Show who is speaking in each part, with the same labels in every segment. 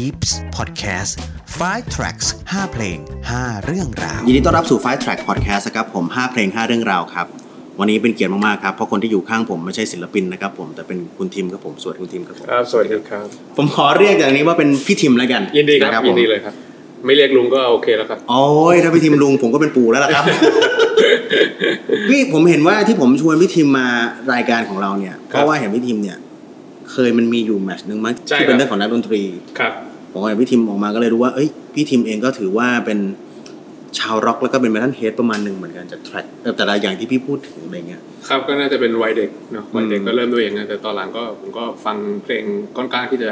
Speaker 1: Peeps Podcast 5 tracks 5 เพลง 5 เรื่องราว
Speaker 2: ยินดีต้อนรับสู่ Five Track Podcast นะครับผม 5 เพลง 5 เรื่องราวครับ วันนี้เป็นเกียรติมากๆครับ เพราะคนที่อยู่ข้างผมไม่ใช่ศิลปินนะครับผม แต่เป็นคุณทิมครับผม สวัสดีคุณทิมครับผม
Speaker 3: ครับ สวัสดีครับ
Speaker 2: ผมขอเรียกอย่างนี้ว่าเป็นพี่ทิมแล้วกัน
Speaker 3: ยินดีครับะ
Speaker 2: ผม
Speaker 3: ยินดีเลยครับ ไม่เรียกลุงก็โอเคแล้วครับ
Speaker 2: โอ้ยถ้าพี่ทิมลุงผมก็เป็นปู่แล้วล่ะครับ พี่ผมเห็นว่าที่ผมชวนพี่ทิมมารายการของเราเนี่ย เพราะว่าเห็นพี่ทิมเนี่ย เคยมันมีอยู่แมตช์หนึ่งมั้ง
Speaker 3: ใช่
Speaker 2: ที่เป็น
Speaker 3: ครับ
Speaker 2: เรื่องของนักดนตรี
Speaker 3: ครับ
Speaker 2: ผมเห็นพี่ทิมออกมาก็เลยรู้ว่าเอ้ยพี่ทิมเองก็ถือว่าเป็นชาวร็อกแล้วก็เป็น metalhead ประมาณหนึ่งเหมือนกันจาก track แต่ละอย่างที่พี่พูดถึงอะไรเงี้ย
Speaker 3: ครับก็น่าจะเป็นวัยเด็กเนาะวัยเด็ก
Speaker 2: อืม
Speaker 3: ก็เริ่มด้วยอย่างนั้นแต่ตอนหลังก็ผมก็ฟังเพลงค่อนข้างที่จะ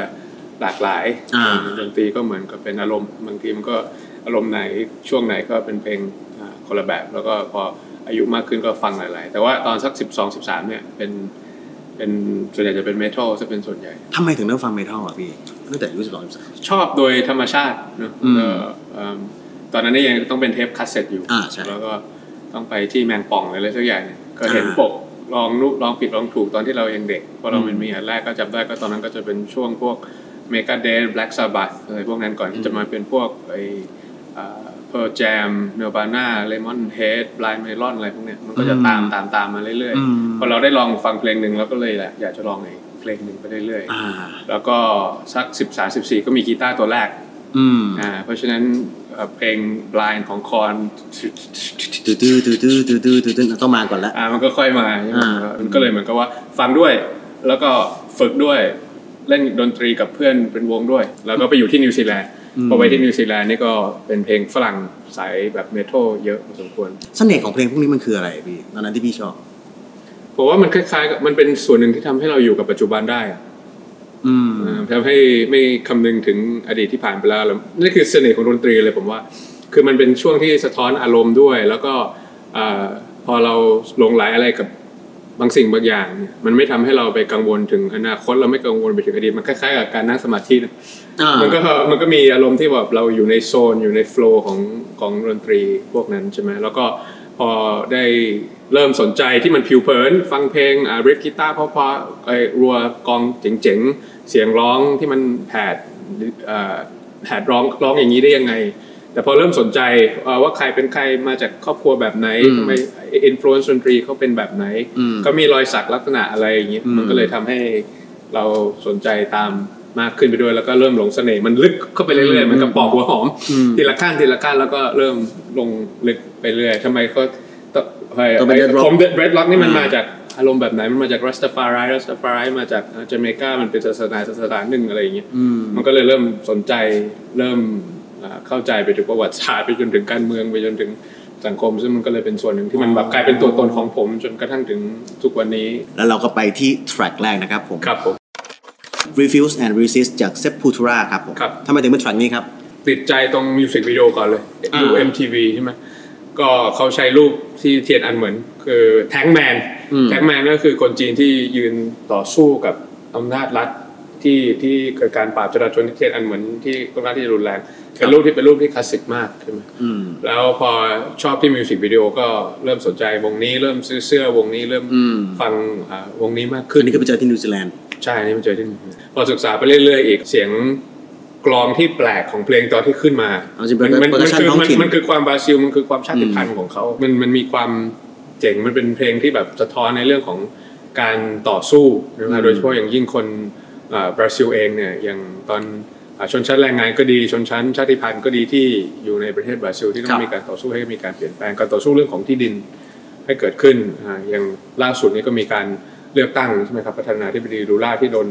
Speaker 3: หลากหลาย
Speaker 2: อ่า
Speaker 3: ดนตรีก็เหมือนกับเป็นอารมณ์บางทีมันก็อารมณ์ไหนช่วงไหนก็เป็นเพลงอ่าคนละแบบ แล้วก็พออายุมากขึ้นก็ฟังหลาย ๆ แต่ว่าตอนสักสิบสองสิบสามเนี่ยเป็น เป็นส่วนใหญ่จะเป็น metal จะเป็นส่วนใหญ่
Speaker 2: ทำไมถึงเริ่มฟัง metal อะพี่ตั้งแต่อายุสิบสองสิบสาม
Speaker 3: ชอบโดยธรรมชาติเนอะ
Speaker 2: อืม
Speaker 3: เอ่อเอิ่มตอนนั้นเนี่ยยังต้องเป็นเทปคาสเซ็ตอยู่
Speaker 2: อ่าใช่
Speaker 3: แล้วก็ต้องไปที่แมงป่องอะไรสักอย่างเนี่ยก็เห็น
Speaker 2: อ่า
Speaker 3: ปกลองรูปลองผิดลองถูกตอนที่เรายังเด็กเพราะเรา
Speaker 2: อืม
Speaker 3: เป็นมีอันแรกก็จำได้ก็ตอนนั้นก็จะเป็นช่วงพวก Megadeth Black Sabbath อะไรพวกนั้นก่อน
Speaker 2: อืมที่
Speaker 3: จะมาเป็นพวกไอ Pearl Jam Nirvana Lemonheads Blind Melon อะไรพวกเนี้ยมันก็จะตามตามตามมาเรื่อยๆพอเราได้ลองฟังเพลงหนึ่งแล้วก็เลยแหละอยากจะลองอีกเพลงหนึ่งไปเรื่อยๆแล้วก็สักสิบสามสิบสี่ก็มีกีตาร์ตัวแรก
Speaker 2: อ่า
Speaker 3: เพราะฉะนั้นเพลง Blind ของ Korn
Speaker 2: ตื้อตื้อตื้อตื้อตื้อตื้อตื้อต้องมาก่อนแล้ว
Speaker 3: อ่ามันก็ค่อยมามันก็เลยเหมือนกับว่าฟังด้วยแล้วก็ฝึกด้วยเล่นดนตรีกับเพื่อนเป็นวงด้วย แล้วก็ไปอยู่ที่นิวซีแลนด์ พอไปที่นิวซีแลนด์นี่ก็เป็นเพลงฝรั่งสายแบบ metal เยอะพอสมควร
Speaker 2: เสน่ห์ของเพลงพวกนี้มันคืออะไรพี่ตอนนั้นที่พี่ชอบ
Speaker 3: ผมว่ามันคล้ายๆกับมันเป็นส่วนหนึ่งที่ทำให้เราอยู่กับปัจจุบันได้อะ
Speaker 2: อืม
Speaker 3: อ่าทำให้ไม่คำนึงถึงอดีตที่ผ่านไปแล้วแล้วนี่คือเสน่ห์ของดนตรีเลยผมว่า คือมันเป็นช่วงที่สะท้อนอารมณ์ด้วย แล้วก็อ่าพอเราหลงไหลอะไรกับ บางสิ่งบางอย่างเนี่ยมันไม่ทำให้เราไปกังวลถึงอนาคตเราไม่กังวลไปถึงอดีตมันคล้ายๆกับการนั่งสมาธินะ
Speaker 2: อ่า
Speaker 3: มันก็มันก็มีอารมณ์ที่แบบเราอยู่ในโซนอยู่ในโฟล์ของของดนตรีพวกนั้นใช่ไหมแล้วก็พอได้เริ่มสนใจที่มันผิวเผิน ฟังเพลงอ่า riff กีตาร์เพราะๆไอ้รัวกลองเจ๋งๆ เสียงร้องที่มันแผดอ่าแผดร้องร้องอย่างนี้ได้ยังไง แต่พอเริ่มสนใจเอ่อว่าใครเป็นใครมาจากครอบครัวแบบไหน
Speaker 2: อืม
Speaker 3: ทำไม influence ดนตรีเขาเป็นแบบไหน ก็มีรอยสักลักษณะอะไรอย่างนี้
Speaker 2: อืม
Speaker 3: มันก็เลยทำให้เราสนใจตามมากขึ้นไปด้วยแล้วก็เริ่มหลงเสน่ห์มันลึกเข้าไปเรื่อยๆมันกับปอกหัวหอมทีละขั้นทีละขั้นแล้วก็เริ่มลงลึกไปเรื่อยทำไมเขาต้องไอ้
Speaker 2: ต้องเป็น dreadlock
Speaker 3: ผม dreadlock นี่มัน
Speaker 2: มา
Speaker 3: จากอารมณ์แบบไหนมันมาจาก Rastafari Rastafari มาจากจาเมกามันเป็นศาสนาศาสนาหนึ่งอะไรอย่างเงี้ย
Speaker 2: มั
Speaker 3: นก็เลยเริ่มสนใจเริ่มเข้าใจไปถึงประวัติศาสตร์ไปจนถึงการเมืองไปจนถึง สังคม ซึ่งมันก็เลยเป็นส่วนหนึ่งที่มันแบบกลายเป็นตัวตนของผม จนกระทั่งถึงทุกวันนี้
Speaker 2: แล้วเราก็ไปที่ track แรกนะครับผม
Speaker 3: ครับผม
Speaker 2: Refuse and Resist จาก Sepultura ครับผม
Speaker 3: ครับ
Speaker 2: ทำไมถึงเป็น track นี้ครับ
Speaker 3: ติดใจตรงมิวสิกวิดีโอก่อนเลย
Speaker 2: อ่า
Speaker 3: ดู MTV ใช่ไหมก็เขาใช้รูปที่เทียนอันเหมิน คือ Tank Man
Speaker 2: อืม
Speaker 3: Tank Man ก็คือคนจีนที่ยืนต่อสู้กับอำนาจรัฐ ที่ที่เกิดการปราบจลาจลที่เทียนอันเหมินที่ค่อนข้างที่จะรุนแรงเป็นรูปที่เป็นรูปที่คลาสสิกมากใช่ไหม
Speaker 2: อืม
Speaker 3: แล้วพอชอบที่มิวสิกวิดีโอก็เริ่มสนใจวงนี้เริ่มซื้อเสื้อวงนี้เริ่ม
Speaker 2: อืม
Speaker 3: ฟังอ่าวงนี้มาก
Speaker 2: คื
Speaker 3: ขึ้
Speaker 2: น
Speaker 3: น
Speaker 2: นี้ก็ไปเจอที่นิวซีแลนด์
Speaker 3: ใช่นี่มาเจอที่นี่พอศึกษาไปเรื่อยๆอีกเสียงกลองที่แปลกของเพลงตอนที่ขึ้นมา
Speaker 2: เอาจริงๆ
Speaker 3: มันมัน
Speaker 2: เป็น
Speaker 3: มัน
Speaker 2: percussion
Speaker 3: คือ
Speaker 2: ท้อง
Speaker 3: มัน
Speaker 2: ถิ่น
Speaker 3: มันคือความบราซิล มันคือความชาติพันธุ์ของเขา มันมันมีความเจ๋ง มันเป็นเพลงที่แบบสะท้อนในเรื่องของการต่อสู้นะครับ โดยเฉพาะอย่างยิ่งคนอ่า บราซิลเองเนี่ยอย่างตอนอ่าชนชั้นแรงงานก็ดีชนชั้นชาติพันธุ์ก็ดีที่อยู่ในประเทศบราซิลที่ต้อ
Speaker 2: ครั
Speaker 3: ง
Speaker 2: บ
Speaker 3: มีการต่อสู้ให้มีการเปลี่ยนแปลงการต่อสู้เรื่องของที่ดินให้เกิดขึ้นอ่าอย่างล่าสุดนี้ก็มีการเลือกตั้งใช่ไหมครับประธานาธิบดีลูล่าที่โดน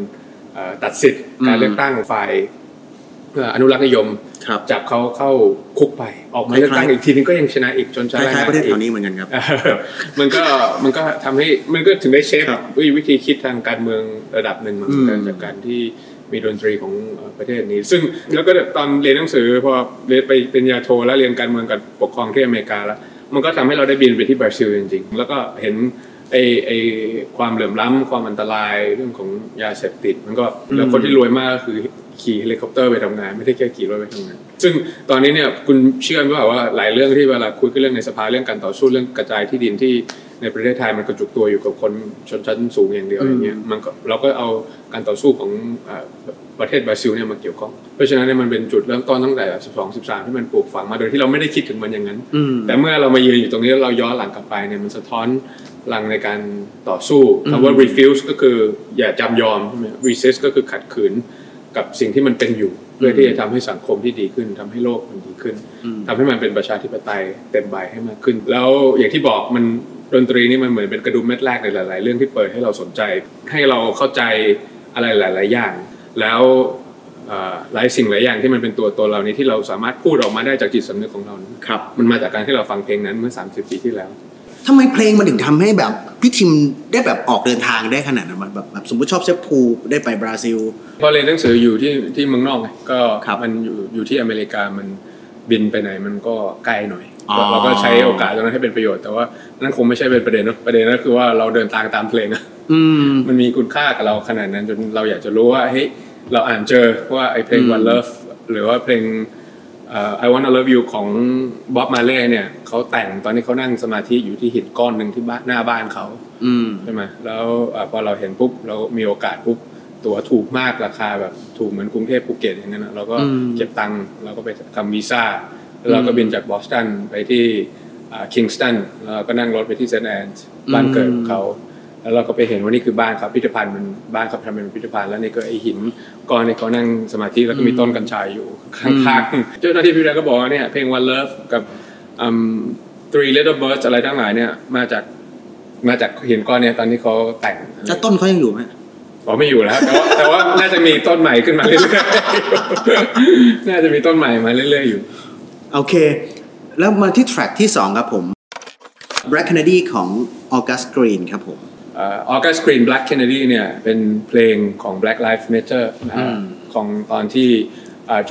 Speaker 3: เอ่อตัดสิทธิ์การ
Speaker 2: อืม
Speaker 3: เลือกตั้งฝ่ายเอ่ออนุรักษ์นิยม
Speaker 2: ครับ
Speaker 3: จับเขาเข้าคุกไป ออกมาเลือกตั้ง
Speaker 2: คล้ายๆ
Speaker 3: อีกทีนึงก็ยังชนะอีกจนช
Speaker 2: ค
Speaker 3: นะ
Speaker 2: ล้ายๆประเทศแถวนี้เหมือนกันครับ
Speaker 3: มันก็มันก็ทำให้มันก็ถึงได้เชฟ
Speaker 2: ครับ
Speaker 3: วิธีคิดทางการเมืองระดับหนึ่งมาเหมือนกัน
Speaker 2: อืม
Speaker 3: จากการที่มีดนตรีของเอ่อประเทศนี้ ซึ่งแล้วก็ตอนเรียนหนังสือพอเรียนไปปริญญาโทแล้วเรียนการเมืองกับปกครองที่อเมริกาแล้วมันก็ทำให้เราได้บินไปที่บราซิลจริงๆ แล้วก็เห็น ไอไอความเหลื่อมล้ำความอันตรายเรื่องของยาเสพติด มันก็แล้วคนที่รวยมากก็คือขี่เฮลิคอปเตอร์ไปทำงาน ไม่ได้แค่ขี่รถไปทำงาน ซึ่งตอนนี้เนี่ยคุณเชื่อไหมว่าว่าหลายเรื่องที่เวลาคุยกันเรื่องในสภาเรื่องการต่อสู้เรื่องกระจายที่ดินที่ในประเทศไทยมันกระจุกตัวอยู่กับคนชนชั้นสูงอย่างเดียวอย่างเงี้ยมันก็เราก็เอาการต่อสู้ของอ่าประเทศบราซิลเนี่ยมาเกี่ยวข้อง เพราะฉะนั้นเนี่ยมันเป็นจุดเริ่มต้นตั้งแต่ 12 13 ที่มันปลูกฝังมาโดยที่เราไม่ได้คิดถึงมันอย่างนั้น
Speaker 2: อืม
Speaker 3: แต่เมื่อเรามายืนอยู่ตรงนี้แล้วเราย้อนหลังกลับไปเนี่ยมันสะท้อนพ ลังในการต่อสู้คำว่า refuse ก็คืออย่าจำยอมใช่ไหม resist ก็คือขัดขืนกับสิ่งที่มันเป็นอยู่ เพื่อที่จะทำให้สังคมที่ดีขึ้นทำให้โลกมันดีขึ้น
Speaker 2: อืม
Speaker 3: ทำให้มันเป็นประชาธิปไตยเต็มใบให้มากขึ้น แล้วอย่างที่บอกมันดนตรีนี่มันเหมือนเป็นกระดุมเม็ดแรกในหลาย ๆ เรื่องที่เปิดให้เราสนใจ ให้เราเข้าใจอะไรหลาย ๆ อย่าง แล้วเอ่อหลายสิ่งหลายอย่างที่มันเป็นตัวตนเรานี้ที่เราสามารถพูดออกมาได้จากจิตสำนึกของเรานั้น
Speaker 2: ครับ
Speaker 3: มันมาจากการที่เราฟังเพลงนั้นเมื่อ 30 ปีที่แล้ว
Speaker 2: ทำไมเพลงมันถึงทำให้แบบพี่ทิมได้แบบออกเดินทางได้ขนาดนั้นวะแบบแบบสมมติชอบเซฟพูได้ไปบราซิล
Speaker 3: พอเรียนหนังสืออยู่ที่ที่เมืองนอกไงก็
Speaker 2: ครับ
Speaker 3: มันอยู่อยู่ที่อเมริกามันบินไปไหนมันก็ไกลหน่อย
Speaker 2: อ๋อ
Speaker 3: เราก็ใช้โอกาสตรงนั้นให้เป็นประโยชน์แต่ว่านั่นคงไม่ใช่เป็นประเด็นเนอะประเด็นก็คือว่าเราเดินทางตามเพลงอะ
Speaker 2: อืม
Speaker 3: มันมีคุณค่ากับเราขนาดนั้นจนเราอยากจะรู้ว่าเฮ้ยเราอ่านเจอว่าไอ้เพลง
Speaker 2: อืม
Speaker 3: One Love หรือว่าเพลง เอ่อ I Wanna Love You ของบ๊อบมาเล่เนี่ยเขาแต่งตอนนี้เขานั่งสมาธิอยู่ที่หินก้อนหนึ่งที่บ้านหน้าบ้านเขา
Speaker 2: อืม
Speaker 3: ใช่ไหมแล้วอะพอเราเห็นปุ๊บเรามีโอกาสปุ๊บตั๋วถูกมากราคาแบบถูกเหมือนกรุงเทพภูเก็ตอย่างนั้นนะเราก็
Speaker 2: อืม
Speaker 3: เก็บตังค์เราก็ไปทำวีซ่าแล้วเราก็บินจากบอสตันไปที่คิงสตันแล้วเราก็นั่งรถไปที่เซนต์แอนส์บ้านเกิดของเขา แล้วเราก็ไปเห็นว่านี่คือบ้านเขาพิพิธภัณฑ์มันบ้านเขาทำเป็นพิพิธภัณฑ์แล้วนี่ก็ไอหินก้อนนี่เขานั่งสมาธิแล้วก็มีต้นกัญชาอยู่ข้างๆเจ้าหน้าที่พิพิธภัณฑ์ก็บอกว่าเนี่ยเพลง One Love กับอืม Three Little Birds อะไรทั้งหลายเนี่ยมาจากมาจากหินก้อนเนี่ยตอนที่เขาแต่ง
Speaker 2: แล้วต้นเขายังอยู่ไหม
Speaker 3: อ๋อไม่อยู่แล้วแต่ว่าแต่ว่าน่าจะมีต้นใหม่ขึ้นมาเรื่อยๆน่าจะมีต้นใหม่มาเรื่อยๆอยู่
Speaker 2: โอเค แล้วมาที่ track ที่ 2 ครับผม Black Kennedy ของ August Greene ครับผม
Speaker 3: Au gust Greene Black Kennedy เนี่ยเป็นเพลงของ Black Lives Matter นะฮะ
Speaker 2: อืม
Speaker 3: ของตอนที่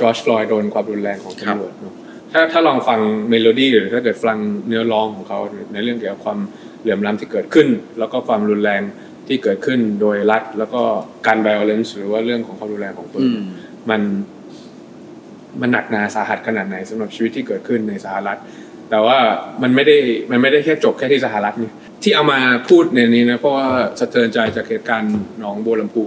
Speaker 3: จอร์จฟลอยด์โดนความรุนแรงของ
Speaker 2: ครับ
Speaker 3: ตำรวจเนอะถ้าถ้าลองฟังเมโลดี้หรือถ้าเกิดฟังเนื้อร้องของเขาในเรื่องเกี่ยวกับความเหลื่อมล้ำที่เกิดขึ้น แล้วก็ความรุนแรงที่เกิดขึ้นโดยรัฐ แล้วก็การ violence หรือว่าเรื่องของความรุนแรงของปืน
Speaker 2: อืม
Speaker 3: มันมันหนักหนาสาหัสขนาดไหนสำหรับชีวิตที่เกิดขึ้นในสหรัฐ แต่ว่ามันไม่ได้มันไม่ได้แค่จบแค่ที่สหรัฐนี่ ที่เอามาพูดในนี้นะเพราะว่าสะเทือนใจจากเหตุการณ์หนองบัวลำพู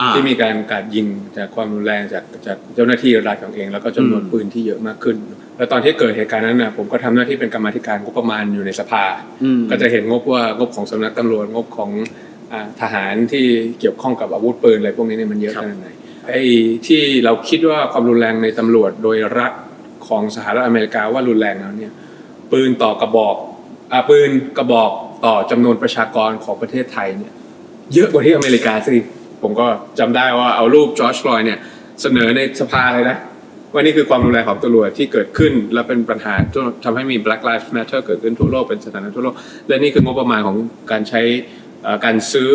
Speaker 2: อ่า
Speaker 3: ที่มีการกราดยิงจากความรุนแรงจากจากเจ้าหน้าที่รัฐของเอง แล้วก็จำนวน
Speaker 2: อืม
Speaker 3: ปืนที่เยอะมากขึ้น แล้วตอนที่เกิดเหตุการณ์นั้นนะผมก็ทำหน้าที่เป็นกรรมาธิการงบประมาณอยู่ในสภา
Speaker 2: อืม
Speaker 3: ก็จะเห็นงบว่างบของสำนักตำรวจงบของอาทหารที่เกี่ยวข้องกับอาวุธปืนอะไรพวกนี้เนี่ยมันเยอะ
Speaker 2: ครับ
Speaker 3: ขนาดไหนไอ้ที่เราคิดว่าความรุนแรงในตำรวจโดยรัฐของสหรัฐอเมริกาว่ารุนแรงแล้วเนี่ยปืนต่อกระบอกอ่าปืนกระบอก ต่อจำนวนประชากรของประเทศไทยเนี่ยเยอะกว่าที่อเมริกาสิผมก็จำได้ว่าเอารูปจอร์จฟลอยด์เนี่ยเสนอในสภาเลยนะว่านี่คือความรุนแรงของตำรวจที่เกิดขึ้น และเป็นปัญหาจนทำให้มี Black Lives Matter เกิดขึ้นทั่วโลกเป็นสถานะทั่วโลก และนี่คืองบประมาณของการใช้เอ่อการซื้อ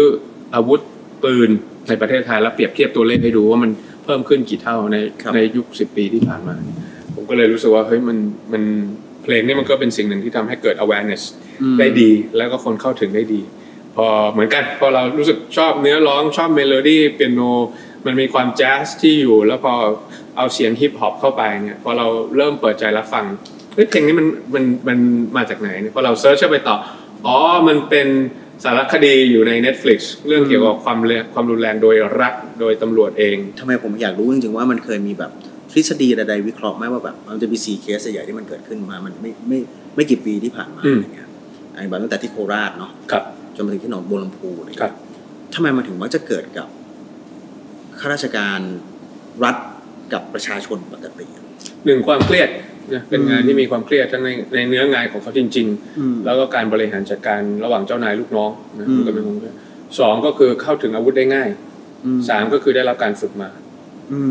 Speaker 3: อาวุธปืนในประเทศไทย แล้วเปรียบเทียบตัวเลขให้ดูว่ามันเพิ่มขึ้นกี่เท่าใน
Speaker 2: ครับ
Speaker 3: ในยุคสิบปีที่ผ่านมา ผมก็เลยรู้สึกว่าเฮ้ยมันมัน เพลงนี่มันก็เป็นสิ่งหนึ่งที่ทำให้เกิด awareness
Speaker 2: อืม
Speaker 3: ได้ดี แล้วก็คนเข้าถึงได้ดี พอเหมือนกันพอเรารู้สึกชอบเนื้อร้องชอบเมโลดี้เปียโนมันมีความแจ๊สที่อยู่ แล้วพอเอาเสียงฮิปฮอปเข้าไปเนี่ยพอเราเริ่มเปิดใจรับฟังเฮ้ยเพลงนี้มันมันมันมาจากไหนเนี่ยพอเราเซิร์ชเข้าไปต่ออ๋อมันเป็นสารคดีอยู่ใน Netflix เรื่องเกี่ยวกับความแรงความรุนแรงโดยรัฐโดยตำรวจเอง
Speaker 2: ทำไมผมอยากรู้จริงๆว่ามันเคยมีแบบ ทฤษฎีใดๆวิเคราะห์ไหมว่าแบบมันจะมีสี่เคสใหญ่ๆที่มันเกิดขึ้นมา มันไม่ไม่ไม่กี่ปีที่ผ่านมา
Speaker 3: อืม
Speaker 2: อะไรเงี้ยไอ้แบบตั้งแต่ที่โคราชเนาะ
Speaker 3: ครับ
Speaker 2: จนมาถึงที่หนองบัวลำพูอะไร
Speaker 3: ครั
Speaker 2: เงี้
Speaker 3: บ
Speaker 2: ยทำไมมันถึงมักจะเกิดกับข้าราชการรัฐกับประชาชนปกติอะ
Speaker 3: หนึ่งความเครียดนะเป็นงาน
Speaker 2: อืม
Speaker 3: ที่มีความเครียดทั้งในในเนื้องานของเขาจริง
Speaker 2: อืม
Speaker 3: ๆแล้วก็การบริหารจัดการระหว่างเจ้านายลูกน้องนะ
Speaker 2: อืม
Speaker 3: มันก็เป็นความเครียดสองก็คือเข้าถึงอาวุธได้ง่าย
Speaker 2: อืม
Speaker 3: สามก็คือได้รับการฝึกมา
Speaker 2: อืม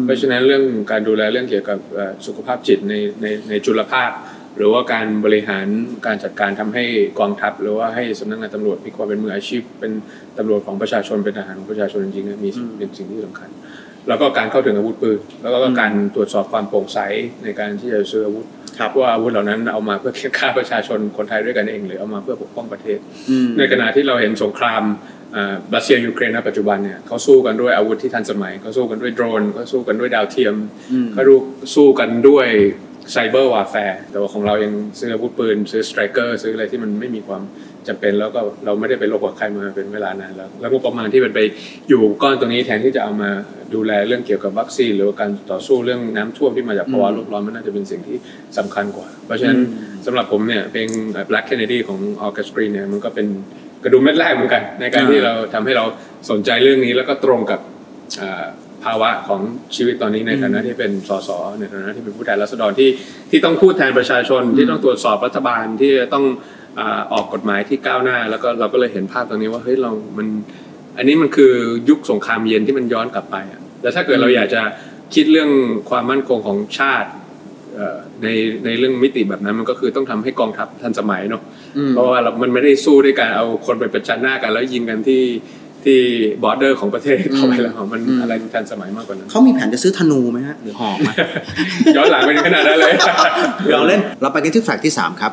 Speaker 3: เพราะฉะนั้นเรื่องการดูแลเรื่องเกี่ยวกับเอ่อสุขภาพจิตในในในจุลภาค หรือว่าการบริหารการจัดการทำให้กองทัพ หรือว่าให้สำนักงานตำรวจมีความเป็นมืออาชีพ เป็นตำรวจของประชาชนเป็นทหารของประชาชนจริงๆนะมี
Speaker 2: อืม
Speaker 3: เป็นสิ่งที่สำคัญ แล้วก็การเข้าถึงอาวุธปืนแล้วก็การตรวจสอบความโปร่งใสในการที่จะซื้ออาวุธ
Speaker 2: ครับ
Speaker 3: ว่าอาวุธเหล่านั้นเอามาเพื่อเคียงข้าประชาชนคนไทยด้วยกันเองหรือเอามาเพื่อปกป้องประเทศ
Speaker 2: อืม
Speaker 3: ในขณะที่เราเห็นสงครามอ่า รัสเซียยูเครนณปัจจุบันเนี่ยเขาสู้กันด้วยอาวุธที่ทันสมัยเขาสู้กันด้วยโดรนเขาสู้กันด้วยดาวเทียมเขาดูสู้กันด้วย cyber warfare แต่ว่าของเรายังซื้ออาวุธปืน ซื้อ Stryker ซื้ออะไรที่มันไม่มีความจำเป็นแล้วก็เราไม่ได้ไปลบกับใครมาเป็นเวลานานแล้ว แล้วก็ประมาณที่มันไปอยู่ก้อนตรงนี้แทนที่จะเอามาดูแลเรื่องเกี่ยวกับวัคซีน หรือว่าการต่อสู้เรื่องน้ำท่วมที่มาจากภาวะโลกร้อนมันน่าจะเป็นสิ่งที่สำคัญกว่า เพราะฉะนั้นสำหรับผมเนี่ยเพลง Black Kennedy ของ August Green เนี่ยมันก็เป็น กระดุมเม็ดแรกเหมือนกัน ในการที่เราทำให้เราสนใจเรื่องนี้แล้วก็ตรงกับอ่าภาวะของชีวิตตอนนี้ในฐานะที่เป็นสสในฐานะที่เป็นผู้แทนราษฎรที่ที่ต้องพูดแทนประชาชนที่ต้องตรวจสอบรัฐบาลที่จะต้องอ่าออกกฎหมายที่ก้าวหน้า แล้วก็เราก็เลยเห็นภาพตรงนี้ว่าเฮ้ยเรา มัน อันนี้มันคือยุคสงครามเย็นที่มันย้อนกลับไปอะแล้วถ้าเกิดเราอยากจะคิดเรื่องความมั่นคงของชาติเอ่อ ในในเรื่องมิติแบบนั้นมันก็คือต้องทำให้กองทัพทันสมัยเนาะเพราะว่าเรามันไม่ได้สู้ด้วยการเอาคนไปประจันหน้ากัน แล้วยิงกันที่ที่บอร์เดอร์ของประเทศเข้าไปแล้วมันอะไรที่ทันสมัยมากกว่านั้น
Speaker 2: เขามีแผนจะซื้อธนูไหมฮะหรือหอกไหม
Speaker 3: ย้อนหลังไปขนาดนั้นเลย
Speaker 2: เราเล่นเราไปกันที่ track ที่ 3 ครับ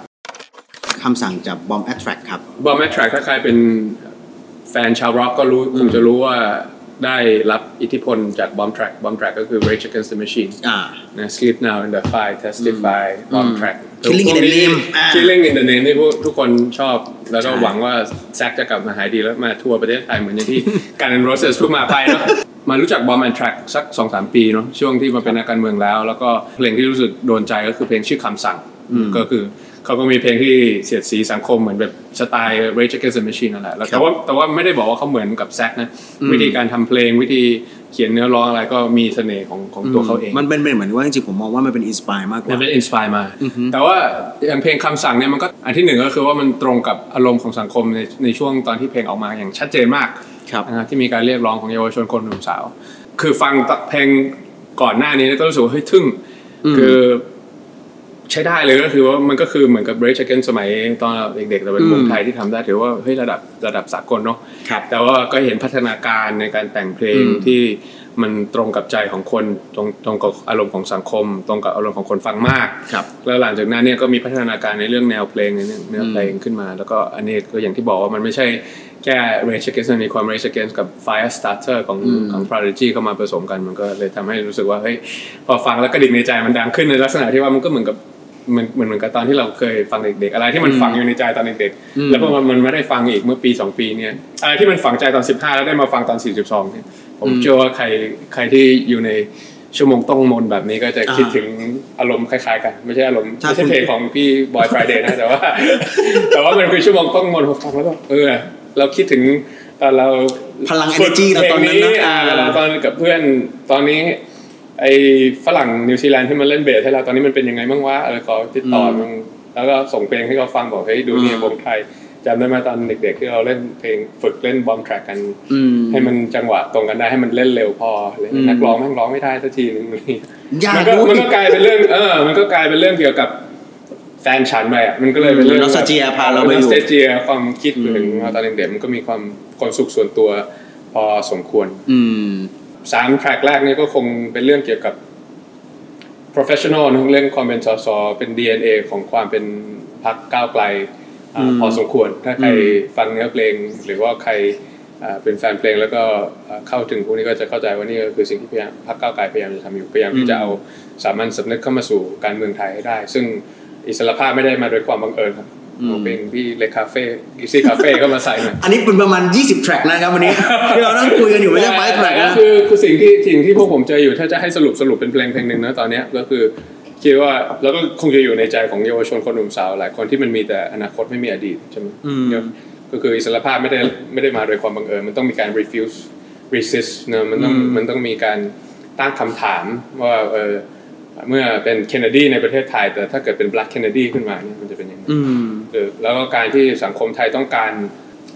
Speaker 2: คำสั่งจาก Bomb At Track ครับ
Speaker 3: Bomb At Track ถ้าใครเป็นแฟนชาวร็อกก็รู้คงจะรู้ว่า ได้รับอิทธิพลจาก Bombtrack Bombtrack ก็คือ Rage Against the Machine
Speaker 2: อ่า
Speaker 3: นะ Sleep Now in the Fire Testify Bombtrack
Speaker 2: Killing in the Name อ่า
Speaker 3: Killing in the Name ที่พวกทุกคนชอบ แล้วก็
Speaker 2: ใช่
Speaker 3: หวังว่าแซกจะกลับมาหายดีแล้วมาทัวร์ประเทศไทยเหมือนอย่างที่Guns N' Roses เพิ่งมาไปเนาะมารู้จัก Bomb At Track สักสองสามปีเนาะช่วงที่มาเป็นนักการเมืองแล้ว แล้วก็เพลงที่รู้สึกโดนใจก็คือเพลงชื่อคำสั่งก็คือ เขาก็มีเพลงที่เสียดสีสังคมเหมือนแบบสไตล์ Rage Against the Machine นั่นแหละแล้วแต่ว่าแต่ว่าไม่ได้บอกว่าเขาเหมือนกับแซกนะวิธีการทำเพลงวิธีเขียนเนื้อร้องอะไรก็มีเสน่ห์ของของตัวเขาเอง
Speaker 2: มันเป็นเหมือนว่าจริงๆผมมองว่ามันเป็น inspire มากกว่า มั
Speaker 3: นเป็น inspire มา แต่ว่าอย่างเพลงคำสั่งเนี่ยมันก็อันที่หนึ่งก็คือว่ามันตรงกับอารมณ์ของสังคมในในช่วงตอนที่เพลงออกมาอย่างชัดเจนมาก
Speaker 2: ครับ
Speaker 3: นะฮะที่มีการเรียกร้องของเยาวชนคนหนุ่มสาว คือฟังเพลงก่อนหน้านี้ก็รู้สึกว่าเฮ้ยทึ่ง คือ ใช้ได้เลยก็คือว่ามันก็คือเหมือนกับ Rage Against สมัยตอนเด็กๆแต่เป็นวงไทยที่ทำได้ถือว่าเฮ้ยระดับระดับสากลเนาะ
Speaker 2: ครับ
Speaker 3: แต่ว่าก็เห็นพัฒนาการในการแต่งเพลงที่มันตรงกับใจของคนตรงตรงกับอารมณ์ของสังคม ตรงกับอารมณ์ของคนฟังมาก
Speaker 2: ครับ
Speaker 3: แล้วหลังจากนั้นเนี่ยก็มีพัฒนาการในเรื่องแนวเพลงในเรื่องเนื้อเพลงขึ้นมา แล้วก็อันนี้ก็อย่างที่บอกว่ามันไม่ใช่แค่ Rage Against มันมีความ Rage Against กับ Fire Starter ของของ Prodigy เข้ามาผสมกันมันก็เลยทำให้รู้สึกว่าเฮ้ยพอฟังแล้วก็ดิ่งในใจมันดังขึ้นในลักษณะที่ว่ามันก็เหมือนกับเห มือนเหมือนเหมือนกับตอนที่เราเคยฟังเด็กๆอะไรที่มันฝังอยู่ในใจตอนเด็กๆแล้วพอมันมันไม่ได้ฟังอีกเมื่อปีสองปีเนี่ยอะไรที่มันฝังใจตอน15แล้วได้มาฟังตอน42เนี่ยผมเชื่อว่าใครใครที่อยู่ในชั่วโมงต้องมนแบบนี้ก็จะคิดถึงอารมณ์คล้ายๆกัน ไม่ใช่อารมณ์
Speaker 2: ถ้า
Speaker 3: ไม่ใช่
Speaker 2: คุณ
Speaker 3: เพลงของพี่บอยฟรายเดย์นะแต่ว่า แต่ว่ามันคือชั่วโมงต้องมนพอฟังแล้วก็เออ เราคิดถึงตอนเรา
Speaker 2: พลัง
Speaker 3: ฝึก
Speaker 2: energy เราตอนนั้นนะ
Speaker 3: เพลงอ่าเราตอนกับเพื่อนตอนนี้ ไอ้ฝรั่งนิวซีแลนด์ที่มันเล่นเบสให้เราตอนนี้มันเป็นยังไงบ้างวะอะไรขอติดต่อมึงแล้วก็ส่งเพลงให้เขาฟังบอกเฮ้ยดูนี่วงไทยจำได้ไหมตอนเด็ก ๆ ที่เราเล่นเพลงฝึกเล่นบอมแทร็กกัน
Speaker 2: อืม
Speaker 3: ให้มันจังหวะตรงกันได้ให้มันเล่นเร็วพออะไรอย่างเงี้ยนักร้องแม่งร้องไม่ได้สักทีนึงอะไรอย่างเงี้ย
Speaker 2: ยาก
Speaker 3: มันก็
Speaker 2: ด้วย
Speaker 3: มันก็กลายเป็นเรื่องเออ มันก็กลายเป็นเรื่องเกี่ยวกับแฟนฉันไปอะมันก็เลยเป็นเรื่อง
Speaker 2: nostalgia พาเราไปอยู่
Speaker 3: นอสเตเจียความคิดถึงตอนเด็กๆมันก็มีความความสุขส่วนตัวพอสมควร
Speaker 2: อืม
Speaker 3: สามแทร็กแรกนี่ก็คงเป็นเรื่องเกี่ยวกับ professional นะเรื่องความเป็นสสเป็น DNA ของความเป็นพรรคก้าวไกลอ่าพอสมควร ถ้าใครฟังเนื้อเพลง หรือว่าใครอ่าเป็นแฟนเพลงแล้วก็อ่าเข้าถึงพวกนี้ก็จะเข้าใจว่านี่ก็คือสิ่งที่พยายามพรรคก้าวไกลพยายามจะทำอยู่พยายามที่จะเอาสามัญสำนึกเข้ามาสู่การเมืองไทยให้ได้ ซึ่งอิสรภาพไม่ได้มาโดยความบังเอิญครับ เอาเพลงที่เลคาเฟ่กิซี่คาเฟ่เข้ามาใส่หน่อย
Speaker 2: อันนี้เป็นประมาณ 20 track นะครับวันนี้ที่เรานั่งคุยกันอยู่ไม่ใช่ five track ก็นะ
Speaker 3: คือคือสิ่งที่สิ่งที่พวกผมเจออยู่ถ้าจะให้สรุปสรุปเป็นเพลงเพลงหนึ่งนะตอนเนี้ยก็คือคิดว่าแล้วก็คงจะอยู่ในใจของเยาวชนคนหนุ่มสาวหลายคนที่มันมีแต่อนาคตไม่มีอดีตใช่ไหมก็คืออิสรภาพไม่ได้ไม่ได้มาโดยความบังเอิญมันต้องมีการ refuse resist เนอะมันต้องมันต้องมีการตั้งคำถามว่าเออเมื่อเป็นเคนเนดีในประเทศไทย แต่ถ้าเกิดเป็น black Kennedy ขึ้นมาเนี่ยมันจะเป็นยังไง
Speaker 2: อืม
Speaker 3: เออ แล้วก็การที่สังคมไทยต้องการ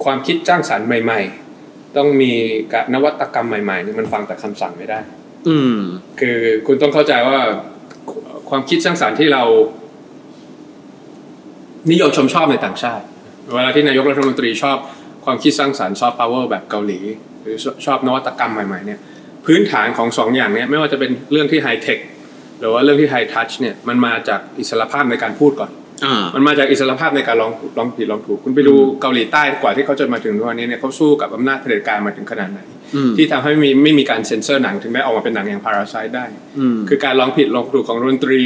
Speaker 3: ความคิดจ้างสรรค์ใหม่ ๆ ต้องมีการนวัตกรรมใหม่ๆนี่มันฟังแต่คำสั่งไม่ได้
Speaker 2: อืม
Speaker 3: คือคุณต้องเข้าใจว่าความคิดสร้างสรรค์ที่เรา นิยมชมชอบในต่างชาติ เวลาที่นายกรัฐมนตรีชอบความคิดสร้างสรรค์ซอฟต์พาวเวอร์แบบเกาหลี หรือชอบนวัตกรรมใหม่ๆเนี่ย พื้นฐานของสองอย่างเนี้ยไม่ว่าจะเป็นเรื่องที่ high tech หรือว่าเรื่องที่ high touch เนี่ยมันมาจากอิสรภาพในการพูดก่อน
Speaker 2: อ่า
Speaker 3: มันมาจากอิสรภาพในการลองลองผิดลองถูก คุณไปดูเกาหลีใต้กว่าที่เขาจะมาถึงทุกวันนี้เนี่ยเขาสู้กับอำนาจเผด็จการมาถึงขนาดไหน
Speaker 2: อืม
Speaker 3: ที่ทำให้ไม่มีไม่มีการเซ็นเซอร์หนังถึงได้ออกมาเป็นหนังอย่าง Parasite ได้
Speaker 2: อืม
Speaker 3: คือการลองผิดลองถูกของดนตรี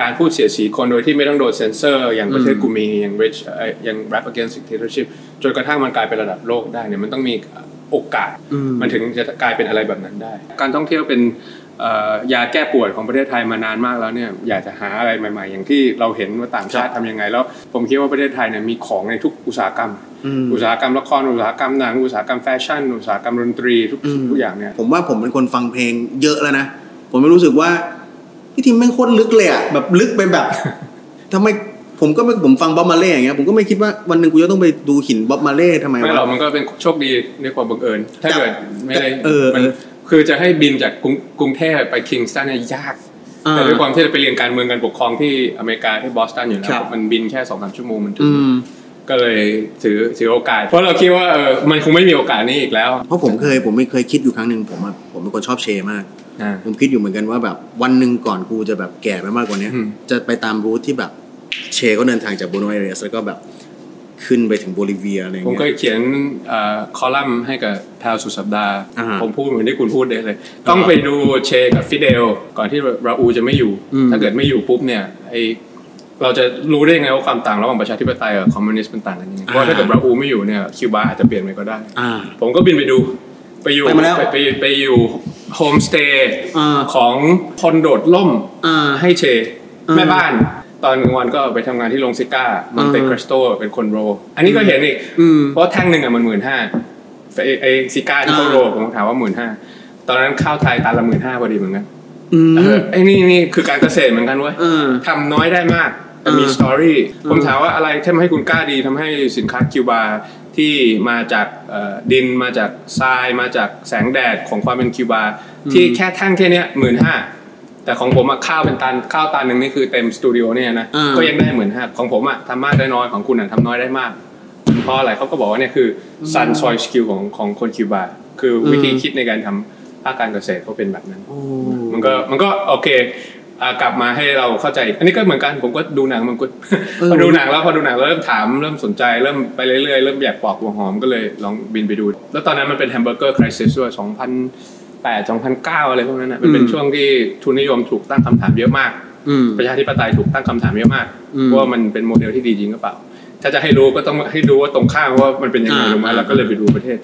Speaker 3: การพูดเสียดสีคนโดยที่ไม่ต้องโดนเซ็นเซอร์ อย่างประเทศกูมีอย่าง Rich เอ่ออย่าง Rap Against Dictatorship จนกระทั่งมันกลายเป็นระดับโลกได้เนี่ยมันต้องมีโอกาส
Speaker 2: อืม
Speaker 3: มันถึงจะกลายเป็นอะไรแบบนั้นได้ การท่องเที่ยวเป็นเอ่อ ยาแก้ปวดของประเทศไทยมานานมากแล้วเนี่ยอยากจะหาอะไรใหม่ๆ อย่างที่เราเห็นว่าต่างชาติทำยังไง แล้วผมคิดว่าประเทศไทยเนี่ยมีของในทุกอุตสาหกรรม
Speaker 2: อืม
Speaker 3: อุตสาหกรรมละครอุตสาหกรรมหนังอุตสาหกรรมแฟชั่น อุตสาหกรรมดนตรีทุกทุกอย่างเนี่ย
Speaker 2: ผมว่าผมเป็นคนฟังเพลงเยอะแล้วนะ ผมไม่รู้สึกว่าพี่ทีมแม่งโคตรลึกเลยอะแบบลึกไปแบบทำไมผมก็ไม่ผมฟังบ๊อบมาเล่อย่างเงี้ยผมก็ไม่คิดว่าวันหนึ่งกูจะต้องไปดูหินบ๊อบมาเล่ทำไม
Speaker 3: ไม่หรอก
Speaker 2: วะ
Speaker 3: มันก็เป็นโชคดีในความบังเอิญถ้าเกิดไม่ได้
Speaker 2: เออ
Speaker 3: มัน
Speaker 2: เออ
Speaker 3: คือจะให้บินจากกรุงกรุงเทพไปคิงสตันเนี่ยยาก
Speaker 2: อ่า
Speaker 3: แต่ด้วยความที่เราไปเรียนการเมืองการปกครองที่อเมริกาที่บอสตันอยู่แล้
Speaker 2: ครั
Speaker 3: ว
Speaker 2: บ
Speaker 3: มันบินแค่สองสามชั่วโมงมันถึง
Speaker 2: อืม
Speaker 3: ก็เลยถือถือโอกาส เพราะเราคิดว่าเออมันคงไม่มีโอกาสนี้อีกแล้ว
Speaker 2: เพราะผมเคยผมไม่เคยคิดอยู่ครั้งหนึ่งผมอะผมเป็นคนชอบเชมาก
Speaker 3: อ่า
Speaker 2: ผมคิดอยู่เหมือนกันว่าแบบวันหนึ่งก่อนกูจะแบบแก่ไปมากกว่านี้
Speaker 3: อืม
Speaker 2: จะไปตาม route ที่แบบเชก็เดินทางจากบัวโนสไอเรสแล้วก็แบบ ขึ้นไปถึงโบลิเวียอะไรอย่างเงี้ย
Speaker 3: ผม
Speaker 2: เคย
Speaker 3: เขียนเอ่อคอลัมน์ให้กับทาวสุดสัปดาห์
Speaker 2: อ่า
Speaker 3: ผมพูดเหมือนที่คุณพูดได้เลย ต้องไปดูเชกับฟิเดล ก่อนที่ราอูลจะไม่อยู่
Speaker 2: อืม
Speaker 3: ถ้าเกิดไม่อยู่ปุ๊บเนี่ยไอเราจะรู้ได้ยังไงว่าความต่างระหว่างประชาธิปไตยกับคอมมิวนิสต์มันต่างกันยังไงเพราะว่าถ้าเกิดราอูลไม่อยู่เนี่ยคิวบาอาจจะเปลี่ยนไปก็ได้
Speaker 2: อ่า
Speaker 3: ผมก็บินไปดูไปอยู่
Speaker 2: ไปมาแล้ว
Speaker 3: ไปไปไปอยู่โฮมสเตย์
Speaker 2: อ่า
Speaker 3: ของคนโดดล่ม
Speaker 2: อ่า
Speaker 3: ให้เช
Speaker 2: อ่า
Speaker 3: แม่บ้าน ตอนกลางวันก็ไปทำงานที่โรงซิการ์ Montecristo เป็นคน roll อันนี้ก็เห็นอีก
Speaker 2: อืม
Speaker 3: เพราะแท่งหนึ่งอะมันหมื่นห้าไอไอซิการ์ที่เขา
Speaker 2: อ่า
Speaker 3: roll ผมถามว่าหมื่นห้าตอนนั้นข้าวไทยตันละหมื่นห้าพอดีเหมือนกัน
Speaker 2: อืม
Speaker 3: เออไอ้นี่นี่คือการเกษตรเหมือนกันเว้ย
Speaker 2: เออ
Speaker 3: ทำน้อยได้มากแต่มี
Speaker 2: เออ
Speaker 3: story ผม
Speaker 2: เออ
Speaker 3: ถามว่าอะไรทำให้คุณกล้าดีทำให้สินค้าคิวบาที่มาจากเอ่อดินมาจากทรายมาจากแสงแดดของความเป็นคิวบาที่แค่แท่งแค่เนี้ยหมื่นห้า แต่ของผมอะข้าวเป็นตันข้าวตันหนึ่งนี่คือเต็มสตูดิโอเนี่ยนะ
Speaker 2: อ่า
Speaker 3: ก็ยังได้หมื่นห้าของผมอะทำมากได้น้อยของคุณอะทำน้อยได้มากเพราะอะไรเขาก็บอกว่าเนี่ยคือ sun soil skill ของของคนคิวบาคือวิธีคิดในการทำภาคการเกษตรเขาเป็นแบบนั้น
Speaker 2: โอ้
Speaker 3: มันก็มันก็โอเคอ่ากลับมาให้เราเข้าใจ อันนี้ก็เหมือนกันผมก็ดูหนังมันก็พอดูหนังแล้วพอดูหนังแล้วเริ่มถามเริ่มสนใจเริ่มไปเรื่อยๆเริ่มอยากปอกหัวหอมก็เลยลองบินไปดู แล้วตอนนั้นมันเป็น Hamburger Crisis ด้วย 2008 2009 อะไรพวกนั้นนะมันเป็นช่วงที่ทุนนิยมถูกตั้งคำถามเยอะมาก
Speaker 2: อืม
Speaker 3: ประชาธิปไตยถูกตั้งคำถามเยอะมาก
Speaker 2: อืม
Speaker 3: ว่ามันเป็นโมเดลที่ดีจริงหรือเปล่า ถ้าจะให้รู้ก็ต้องให้ดูว่าตรงข้ามว่ามันเป็นยังไง
Speaker 2: อ่า
Speaker 3: รู้ไหม
Speaker 2: อ่า
Speaker 3: เราก็เลยไปดูประเทศ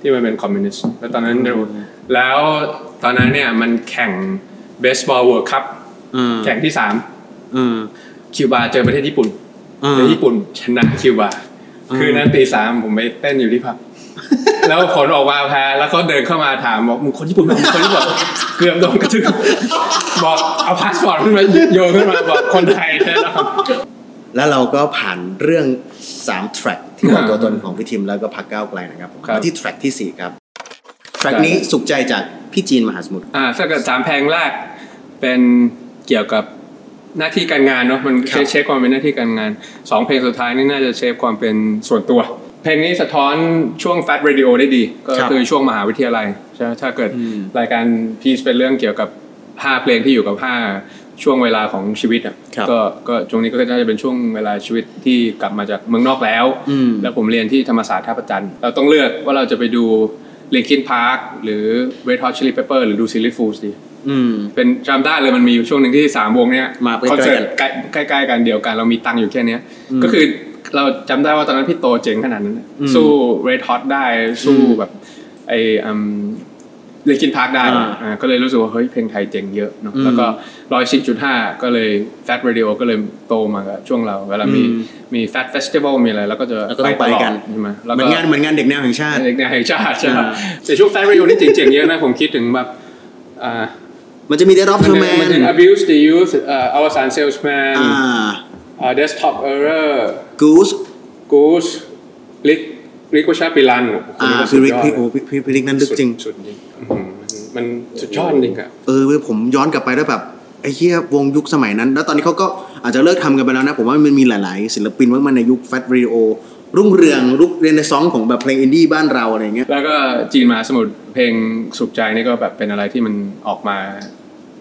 Speaker 3: ที่มันเป็นคอมมิวนิสต์แล้วตอนนั้นดูแล้วตอนนั้นเนี่ยมันแข่งเบสบอล World Cup
Speaker 2: อืม
Speaker 3: แข่งที่สาม
Speaker 2: อืม
Speaker 3: คิวบาเจอประเทศญี่ปุ่น
Speaker 2: อืม
Speaker 3: แล้วญี่ปุ่นชนะคิวบา
Speaker 2: อืม
Speaker 3: คืนนั้นตีสามผมไปเต้นอยู่ที่ผับ แล้วผลออกมาแพ้แล้วเขาเดินเข้ามาถามบอกมึงคนญี่ปุ่นไหมมึงคนญี่ปุ่นเกือบโดนกระทืบบอกเอาพาสปอร์ตขึ้นมาโยนขึ้นมาบอกคนไทยแท้แล้ว
Speaker 2: แล้วเราก็ผ่านเรื่อง3 track ที่บอกตัวตนของพี่ทิมแล้วก็พรรคก้าวไกลนะครับผม
Speaker 3: ครับ
Speaker 2: มาที่ track ที่4ครับแทร็กนี้สุขใจจากพี่จีนมหาสมุทร
Speaker 3: อ่าถ้าเกิดสามเพลงแรกเป็นเกี่ยวกับหน้าที่การงานเนาะมัน
Speaker 2: ครับ
Speaker 3: เช็คความเป็นหน้าที่การงานสองเพลงสุดท้ายนี่น่าจะเช็คความเป็นส่วนตัว เพลงนี้สะท้อนช่วง Fat Radio ได้ดี ก็
Speaker 2: ครับ
Speaker 3: คือช่วงมหาวิทยาลัยใช่ไหมถ้าเกิด
Speaker 2: อืม
Speaker 3: รายการพีซเป็นเรื่องเกี่ยวกับห้าเพลงที่อยู่กับห้าช่วงเวลาของชีวิตอะ
Speaker 2: ครับ
Speaker 3: ก็ก็ช่วงนี้ก็น่าจะเป็นช่วงเวลาชีวิตที่กลับมาจากเมืองนอกแล้ว
Speaker 2: อืม
Speaker 3: แล้วผมเรียนที่ธรรมศาสตร์ท่าประจันทร์เราต้องเลือกว่าเราจะไปดู Linkin Park หรือ Red Hot Chili Pepper หรือดู Silly Fools ดี
Speaker 2: อืม
Speaker 3: เป็นจำได้เลยมันมีอยู่ช่วงหนึ่งที่สามวงเนี้ย
Speaker 2: มาใกล้ๆ
Speaker 3: คอนเสิร์ตใกล้ใกล้ๆกันเดียวกันเรามีตังค์อยู่แค่เนี้ย
Speaker 2: อืม
Speaker 3: ก็คือ เราจำได้ว่าตอนนั้นพี่โตเจ๋งขนาดนั้นน่ะ
Speaker 2: อืม
Speaker 3: สู้ Red Hot ได้สู้
Speaker 2: อืม
Speaker 3: แบบไออืมเลกินพาร์คได้
Speaker 2: อ่า
Speaker 3: อ่าก็เลยรู้สึกว่าเฮ้ยเพลงไทยเจ๋งเยอะเนาะ
Speaker 2: อืม
Speaker 3: แล้วก็ร้อยสิบจุดห้าก็เลย Fat Radio ก็เลยโตมากับช่วงเราเวลามี
Speaker 2: อืม
Speaker 3: มี Fat Festival มีอะไรแล้วก็จะ
Speaker 2: แล้วก็ต้องไปกัน
Speaker 3: ใช่ไหมแล้ว
Speaker 2: เหมื
Speaker 3: ก็
Speaker 2: อนงานเหมือนงานเด็กแนวแห่งชาติ
Speaker 3: เด็กแนวแห่งชาติใช่
Speaker 2: อ่า
Speaker 3: แต่ช่วง Fat Radio นี่เจ๋งๆเยอะนะผมคิดถึงแบบอ่า
Speaker 2: มันจะมี Dead of
Speaker 3: มัน
Speaker 2: the
Speaker 3: จะ
Speaker 2: Man
Speaker 3: มันจะ abuse the youth เอ่ออวสาน salesman
Speaker 2: อ่า
Speaker 3: อ่า desktop error
Speaker 2: Goose
Speaker 3: goose ลิกลิกวชาปิลัน
Speaker 2: อ่าพี่ริกพี่โอ้พี่พี่พี่ริกนั่นลึกจริง
Speaker 3: สุดจริงอื้อหือมันมันสุดยอดจริงอะ
Speaker 2: เออเว้ยผมย้อนกลับไปแล้วแบบไอ้เหี้ยวงยุคสมัยนั้น แล้วตอนนี้เขาก็อาจจะเลิกทำกันไปแล้วนะ ผมว่ามันมีหลาย ๆ ศิลปินว่ามันในยุคแฟ t รีโอรุ่งเรืองรุกเรียนในซองของแบบเพลงอินดี้บ้านเราอะไรอย่างเงี้ย
Speaker 3: แล้วก็จีนมหาสมุทรเพลงสุขใจนี่ก็แบบเป็นอะไรที่มันออกมา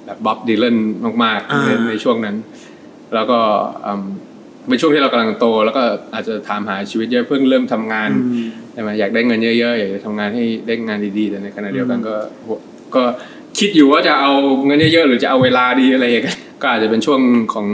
Speaker 3: แบบ Bob Dylan มาก ๆ ใน
Speaker 2: อ่า
Speaker 3: ในช่วงนั้น แล้วก็อืม เป็นช่วงที่เรากำลังโต แล้วก็อาจจะถามหาชีวิตเยอะเพิ่งเริ่มทำงานใช่ไหมอยากได้เงินเยอะๆอยากจะทำงานให้ได้งานดีๆแต่ในขณะเดียวกันก็ก็คิดอยู่ว่าจะเอาเงินเยอะๆหรือจะเอาเวลาดีอะไรอย่างเงี้ยก็อาจจะเป็นช่วงของ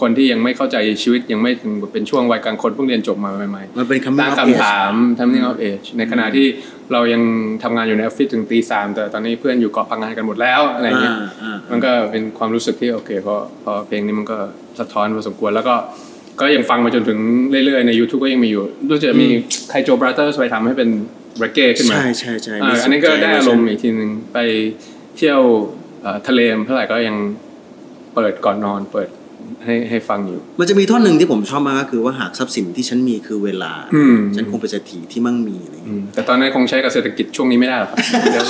Speaker 3: คนที่ยังไม่เข้าใจชีวิตยังไม่ถึงเป็นช่วงวัยกลางคนเพิ่งเรียนจบมาใหม่ๆ
Speaker 2: มันเป็นคำ
Speaker 3: ตั้งคำถาม coming of age ในขณะที่เรายังทำงานอยู่ในออฟฟิศถึงตีสามแต่ตอนนี้เพื่อนอยู่เกาะพังงานกันหมดแล้วอะไรเงี้ย
Speaker 2: อ่าอ่า
Speaker 3: มันก็เป็นความรู้สึกที่โอเคพอพอเพลงนี้มันก็สะท้อนพอสมควรแล้วก็ ก็ยังฟังมาจนถึงเรื่อยๆ ใน YouTube ก็ยังมีอยู่รู้จะมีไคโจบราเตอร์ไปทำให้เป็นเรเก้ขึ้นมา
Speaker 2: ใช่ใช่ใช่
Speaker 3: อ่าอันนี้ก็ได้อารมณ์อีกทีหนึ่งไปเที่ยวเอ่อทะเลเท่าไหร่ก็ยังเปิดก่อนนอนเปิด ให้ให้ฟังอยู่
Speaker 2: มันจะมีท่อนหนึ่งที่ผมชอบมากก็คือว่าหากทรัพย์สินที่ฉันมีคือเวลา
Speaker 3: อืม
Speaker 2: ฉันคงเป็นเศรษฐีที่มั่งมีอะไรอย่าง
Speaker 3: อื
Speaker 2: เงี้ย
Speaker 3: มแต่ตอนนั้นคงใช้กับเศรษฐกิจช่วงนี้ไม่ได้หรอกครับเดี๋ยว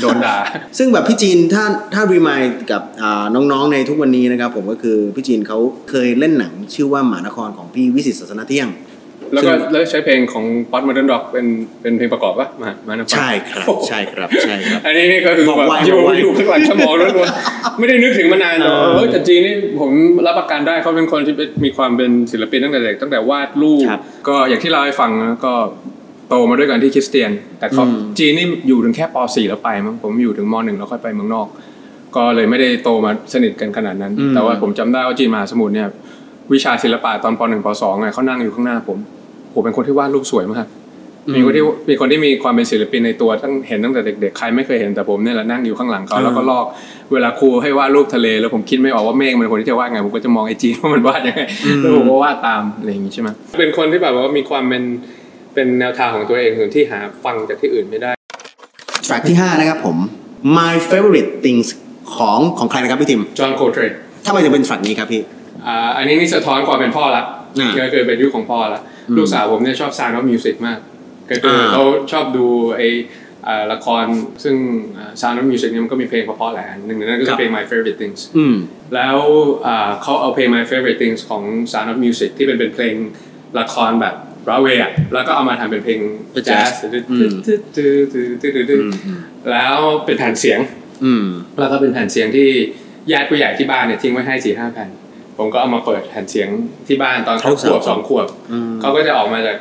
Speaker 3: โดนด่า
Speaker 2: ซึ่งแบบพี่จีนถ้าถ้ารีมายกับอ่าน้องๆในทุกวันนี้นะครับผมก็คือพี่จีนเขาเคยเล่นหนังชื่อว่าหมานครของพี่วิสิตศาสนาเที่ยง
Speaker 3: แล้วก็แล้วใช้เพลงของป๊อตมาร์ r นด็อกเป็นเป็นเพลงประกอบปะมามานะ
Speaker 2: ใช่ครับใช่ครับใช่ครับ
Speaker 3: อันนี้ก็คือ
Speaker 2: บอก
Speaker 3: แบบ
Speaker 2: ไว้
Speaker 3: อยู่
Speaker 2: บอกไว้
Speaker 3: อยู่ข้างหลังสมองล้วนๆไม่ได้นึกถึงมานานแต่ว่า
Speaker 2: เออ
Speaker 3: เออแต่จีนนี่ผมรับประกันได้เขาเป็นคนที่เป็นมีความเป็นศิลปินตั้งแต่เด็กตั้งแต่วาดรูป
Speaker 2: ครับ
Speaker 3: ก็อย่างที่เราให้ฟังนะก็โตมาด้วยกันที่คริสเตียน แต่เขา
Speaker 2: อืม
Speaker 3: จีนนี่อยู่ถึงแค่ป .4 แล้วไปมั้งผมอยู่ถึงม .1 แล้วค่อยไปเมืองนอก ก็เลยไม่ได้โตมาสนิทกันขนาดนั้น แต่ว่าผมจำได้ว่าจีนมหาสมุทรเนี่ย วิชาศิลปะตอนป .1 ป .2 ไงเขานั่งอยู่ข้างหน้าผมผมเป็นคนที่วาดรูปสวยมากมีคนที่มีคนที่มีความเป็นศิลปินในตัวตั้งเห็นตั้งแต่เด็กๆใครไม่เคยเห็นแต่ผมเนี่ยแหละนั่งอยู่ข้างหลังเขา
Speaker 2: อ่า
Speaker 3: แล้วก็ลอกเวลาครูให้วาดรูปทะเล แล้วผมคิดไม่ออกว่าเมฆมันควรที่จะวาดไงผมก็จะมองไอจีนว่ามันวาดยังไงแล้วผมก็วาดตามอะไรอย่างงี้ใช่ไหมเป็นคนที่แบบว่ามีความเป็นเป็นแนวทางของตัวเองที่หาฟังจากที่อื่นไม่ได้
Speaker 2: แทร็กที่5นะครับผม My Favorite Things ของของใครนะครับพี่ทิม
Speaker 3: จอห์นโคเทรน
Speaker 2: ทำไมถึงเป็นแทร็กนี้ครับพี่
Speaker 3: อ่าอันนี้นี่สะท้อนความเป็นพ่อละ
Speaker 2: อ่า
Speaker 3: ก็คือเป็นยุคของพ่อละลูกสาวผมเนี่ยชอบ Sound of Music มากก็คืออาเขาชอบดูไออ่าละครซึ่งอ่า Sound of Music เนี่ยมันก็มีเพลงเพราะๆแหละหนึ่งในนั้นก็คือเพลง My Favorite Things
Speaker 2: อืม
Speaker 3: แล้วอ่าเขาเอาเพลง My Favorite Things ของ Sound of Music ที่เป็นเป็นเพลงละครแบบบราวเวย์แล้วก็เอามาทำเป็นเพลง
Speaker 2: เป็น
Speaker 3: แจ๊ส
Speaker 2: jazz อืม
Speaker 3: แล้วเป็นแผ่นเสียง
Speaker 2: อืม
Speaker 3: แล้วก็เป็นแผ่นเสียงที่ญาติผู้ใหญ่ที่บ้านเนี่ยทิ้งไว้ให้สี่ห้าแผ่น ผมก็เอามาเปิดแผ่นเสียงที่บ้านตอนเขา
Speaker 2: ลูก
Speaker 3: ข
Speaker 2: สาว
Speaker 3: วบสองขวบ
Speaker 2: อืม
Speaker 3: เขาก็จะออกมาจาก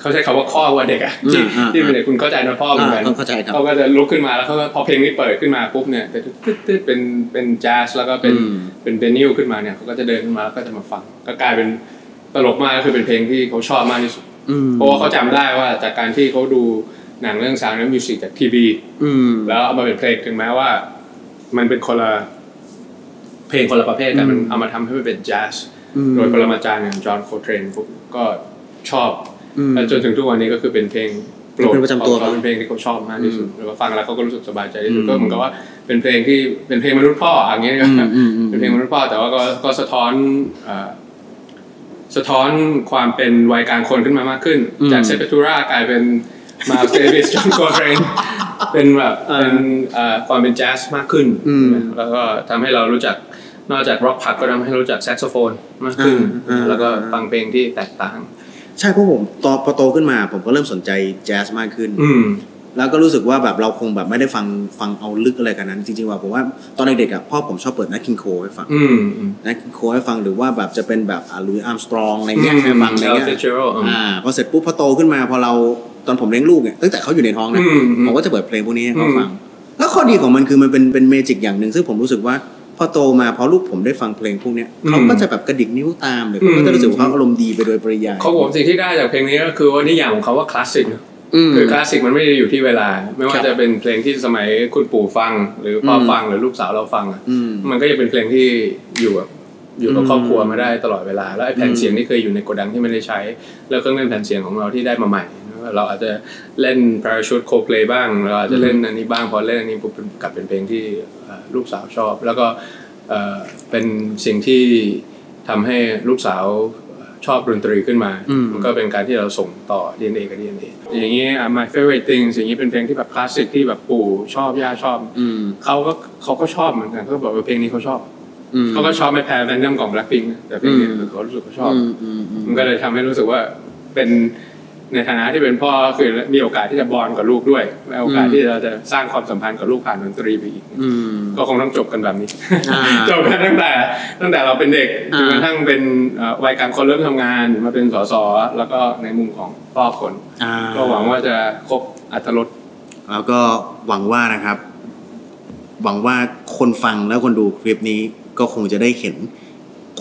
Speaker 3: เขาใช้คำว่าข้อว่าเด็กอะ
Speaker 2: อืม
Speaker 3: ที่
Speaker 2: อ่า
Speaker 3: ที่เป็นเด็กคุณเข้าใจนะพ่อเหมือนกัน
Speaker 2: อ่าเข้าใจครับ
Speaker 3: เขาก็จะลุกขึ้นมาแล้วเขาก็พอเพลงนี้เปิดขึ้นมาปุ๊บเนี่ยตึ๊ดตึ๊ดตึ๊ดเป็นเป็นแจ๊สแล้วก็เป็น
Speaker 2: อืม
Speaker 3: เป็นเบนิวขึ้นมาเนี่ยเขาก็จะเดินขึ้นมาแล้วก็จะมาฟัง ก็กลายเป็นตลกมากก็คือเป็นเพลงที่เขาชอบมากที่สุด
Speaker 2: อืม
Speaker 3: เพราะว่าเขาจำได้ว่าจากการที่เขาดูหนังเรื่อง Sound of Music จากทีวี
Speaker 2: อืม
Speaker 3: แล้วเอามาเป็นเพลงถึงแม้ว่า มันเป็นคนละ เพลงคนละประเภทกันมันเอามาทำให้มันเป็นแจ๊ส
Speaker 2: อืม
Speaker 3: โดยปรมาจารย์อย่างจอห์นโคเทรนผมก็ชอบ
Speaker 2: อืม
Speaker 3: และจนถึงทุกวันนี้ก็คือเป็นเพลงโปรด
Speaker 2: เป็นเพลงประจำตัว
Speaker 3: ของเขาเป็นเพลงที่เขาชอบมากที่สุดแล้วก็ฟังแล้วเขาก็รู้สึกสบายใจที่สุด
Speaker 2: อืม
Speaker 3: ก็เหมือนกับว่าเป็นเพลงที่เป็นเพลงมนุษย์พ่ออย่างเงี้ย
Speaker 2: อืมอืมอืม
Speaker 3: เป็นเพลงมนุษย์พ่อแต่ว่าก็ก็สะท้อนเอ่อสะท้อนความเป็นวัยกลางคนขึ้นมามากขึ้น
Speaker 2: อืม
Speaker 3: จาก Sepultura กลายเป็น Miles Davis John Coltrane เป็นแบบ
Speaker 2: อ่า
Speaker 3: เป็นเอ่อความเป็นแจ๊สมากขึ้น
Speaker 2: อืม
Speaker 3: แล้วก็ทำให้เรารู้จัก นอกจากร็อกพังก์ก็ทำให้รู้จักแซกโซโฟนมากขึ้น
Speaker 2: อ่าอ่า
Speaker 3: แล้วก็ฟังเพลงที่แตกต่าง
Speaker 2: ใช่เพราะผมตอนพอโตขึ้นมา ผมก็เริ่มสนใจแจ๊สมากขึ้น
Speaker 3: อืม
Speaker 2: แล้วก็รู้สึกว่าแบบเราคงแบบไม่ได้ฟังฟังเอาลึกอะไรกันนั้น จริงๆว่าผมว่าตอนเด็กๆอะพ่อผมชอบเปิด Nat King Cole ให้ฟัง
Speaker 3: อืมอืม
Speaker 2: Nat King Cole ให้ฟังหรือว่าแบบจะเป็นแบบอ่า Louis Armstrong อะไรเงี้ย
Speaker 3: อืม
Speaker 2: ให้ฟังอะไรเงี้ย
Speaker 3: Ella Fitzgerald อืม
Speaker 2: อ่าพอเสร็จปุ๊บพอโตขึ้นมาพอเราตอนผมเลี้ยงลูกเนี่ยตั้งแต่เขาอยู่ในท้องนะ
Speaker 3: อืมอืม
Speaker 2: ผมก็จะเปิดเพลงพวกนี้ให้เขา
Speaker 3: อืม
Speaker 2: ฟัง แล้วข้อดีของมันคือมันเป็นเป็น magic อย่างหนึ่งซึ่งผมรู้สึกว่า พอโตมาพอลูกผมได้ฟังเพลงพวกเนี้ยเขาก็จะแบบกระดิกนิ้วตามหรือเขาก็จะรู้สึกว่าเขาอารมณ์ดีไปโดยปริยาย
Speaker 3: ของผมสิ่งที่ได้จากเพลงนี้ก็คือว่านิยามของเขาว่าคลาสสิก
Speaker 2: อืม
Speaker 3: คือคลาสสิกมันไม่ได้อยู่ที่เวลา ไม่
Speaker 2: ค
Speaker 3: ว่า
Speaker 2: รับ
Speaker 3: จะเป็นเพลงที่สมัยคุณปู่ฟัง หรือพ่ออ
Speaker 2: ม
Speaker 3: ฟังหรือลูกสาวเราฟังอะ
Speaker 2: อืม
Speaker 3: มันก็จะเป็นเพลงที่อยู่กับอยู่กับ
Speaker 2: อืม
Speaker 3: ครอบครัวมาได้ตลอดเวลา แล้วไอ้แผ่น
Speaker 2: อืม
Speaker 3: เสียงที่เคยอยู่ในโกดังที่ไม่ได้ใช้ แล้วเครื่องเล่นแผ่นเสียงของเราที่ได้มาใหม่ เราอาจจะเล่น Parachute Co-Play บ้าง เราอาจจะเล่นอันนี้บ้างพอเล่นอันนี้ปุ๊บเป็นกลับเป็นเพลงที่เอ่อลูกสาวชอบ แล้วก็เอ่อเป็นสิ่งที่ทำให้ลูกสาวชอบดนตรีขึ้นมา
Speaker 2: อืม
Speaker 3: มันก็เป็นการที่เราส่งต่อ DNA กับ DNA อย่างนี้อะ My Favorite Things อย่างนี้เป็นเพลงที่แบบคลาสสิกที่แบบปู่ชอบย่าชอบ
Speaker 2: อืม
Speaker 3: เขาก็เขาก็ชอบเหมือนกันเขาก็บอกว่าเพลงนี้เขาชอบ
Speaker 2: อืม
Speaker 3: เขาก็ชอบไม่แพ้แฟนนัมของ Blackpink นะแต่เพลงนี้
Speaker 2: อืม
Speaker 3: เขารู้สึกเขาชอบ
Speaker 2: อืมอืมอืม
Speaker 3: มันก็เลยทำให้รู้สึกว่าเป็น ในฐานะที่เป็นพ่อคือมีโอกาสที่จะบอลกับลูกด้วยและโอกาส
Speaker 2: อืม
Speaker 3: ที่เราจะสร้างความสัมพันธ์กับลูกผ่านดนตรีไปอีก
Speaker 2: อืม
Speaker 3: ก็คงต้องจบกันแบบนี้
Speaker 2: อ่า
Speaker 3: จบกันตั้งแต่ ตั้งแต่เราเป็นเด็กจ
Speaker 2: อ่า
Speaker 3: นกระทั่งเป็นเอ่อวัยกลางคนเริ่มทำงานมาเป็นสสแล้วก็ในมุมของพ่อคน
Speaker 2: อ่า
Speaker 3: ก็หวังว่าจะครบอัตรส
Speaker 2: แล้วก็หวังว่านะครับ หวังว่าคนฟังแล้วคนดูคลิปนี้ก็คงจะได้เห็น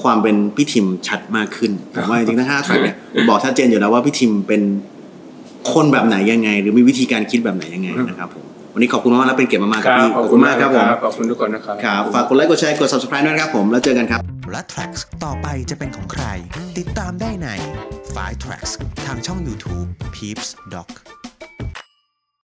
Speaker 2: ความเป็นพี่ทิมชัดมากขึ้นผมว่าจริงๆทั้งห้าแทร็กเนี่ยบอกชัดเจนอยู่แล้วว่าพี่ทิมเป็นคนแบบไหนยังไง หรือมีวิธีการคิดแบบไหนยังไงนะครับผมวันนี้ขอบคุณมากๆแล้วเป็นเกียรติมากๆครับพี่
Speaker 3: ขอบคุณมาก
Speaker 2: ครับผม
Speaker 3: ขอบคุณทุกคนนะครับ
Speaker 2: ครับฝากกดไลค์กดแชร์กด subscribe ด้วยนะครับผมแล้วเจอกันครับ
Speaker 1: และ tracks ต่อไปจะเป็นของใคร ติดตามได้ใน5 tracks ทางช่อง YouTube Peeps Doc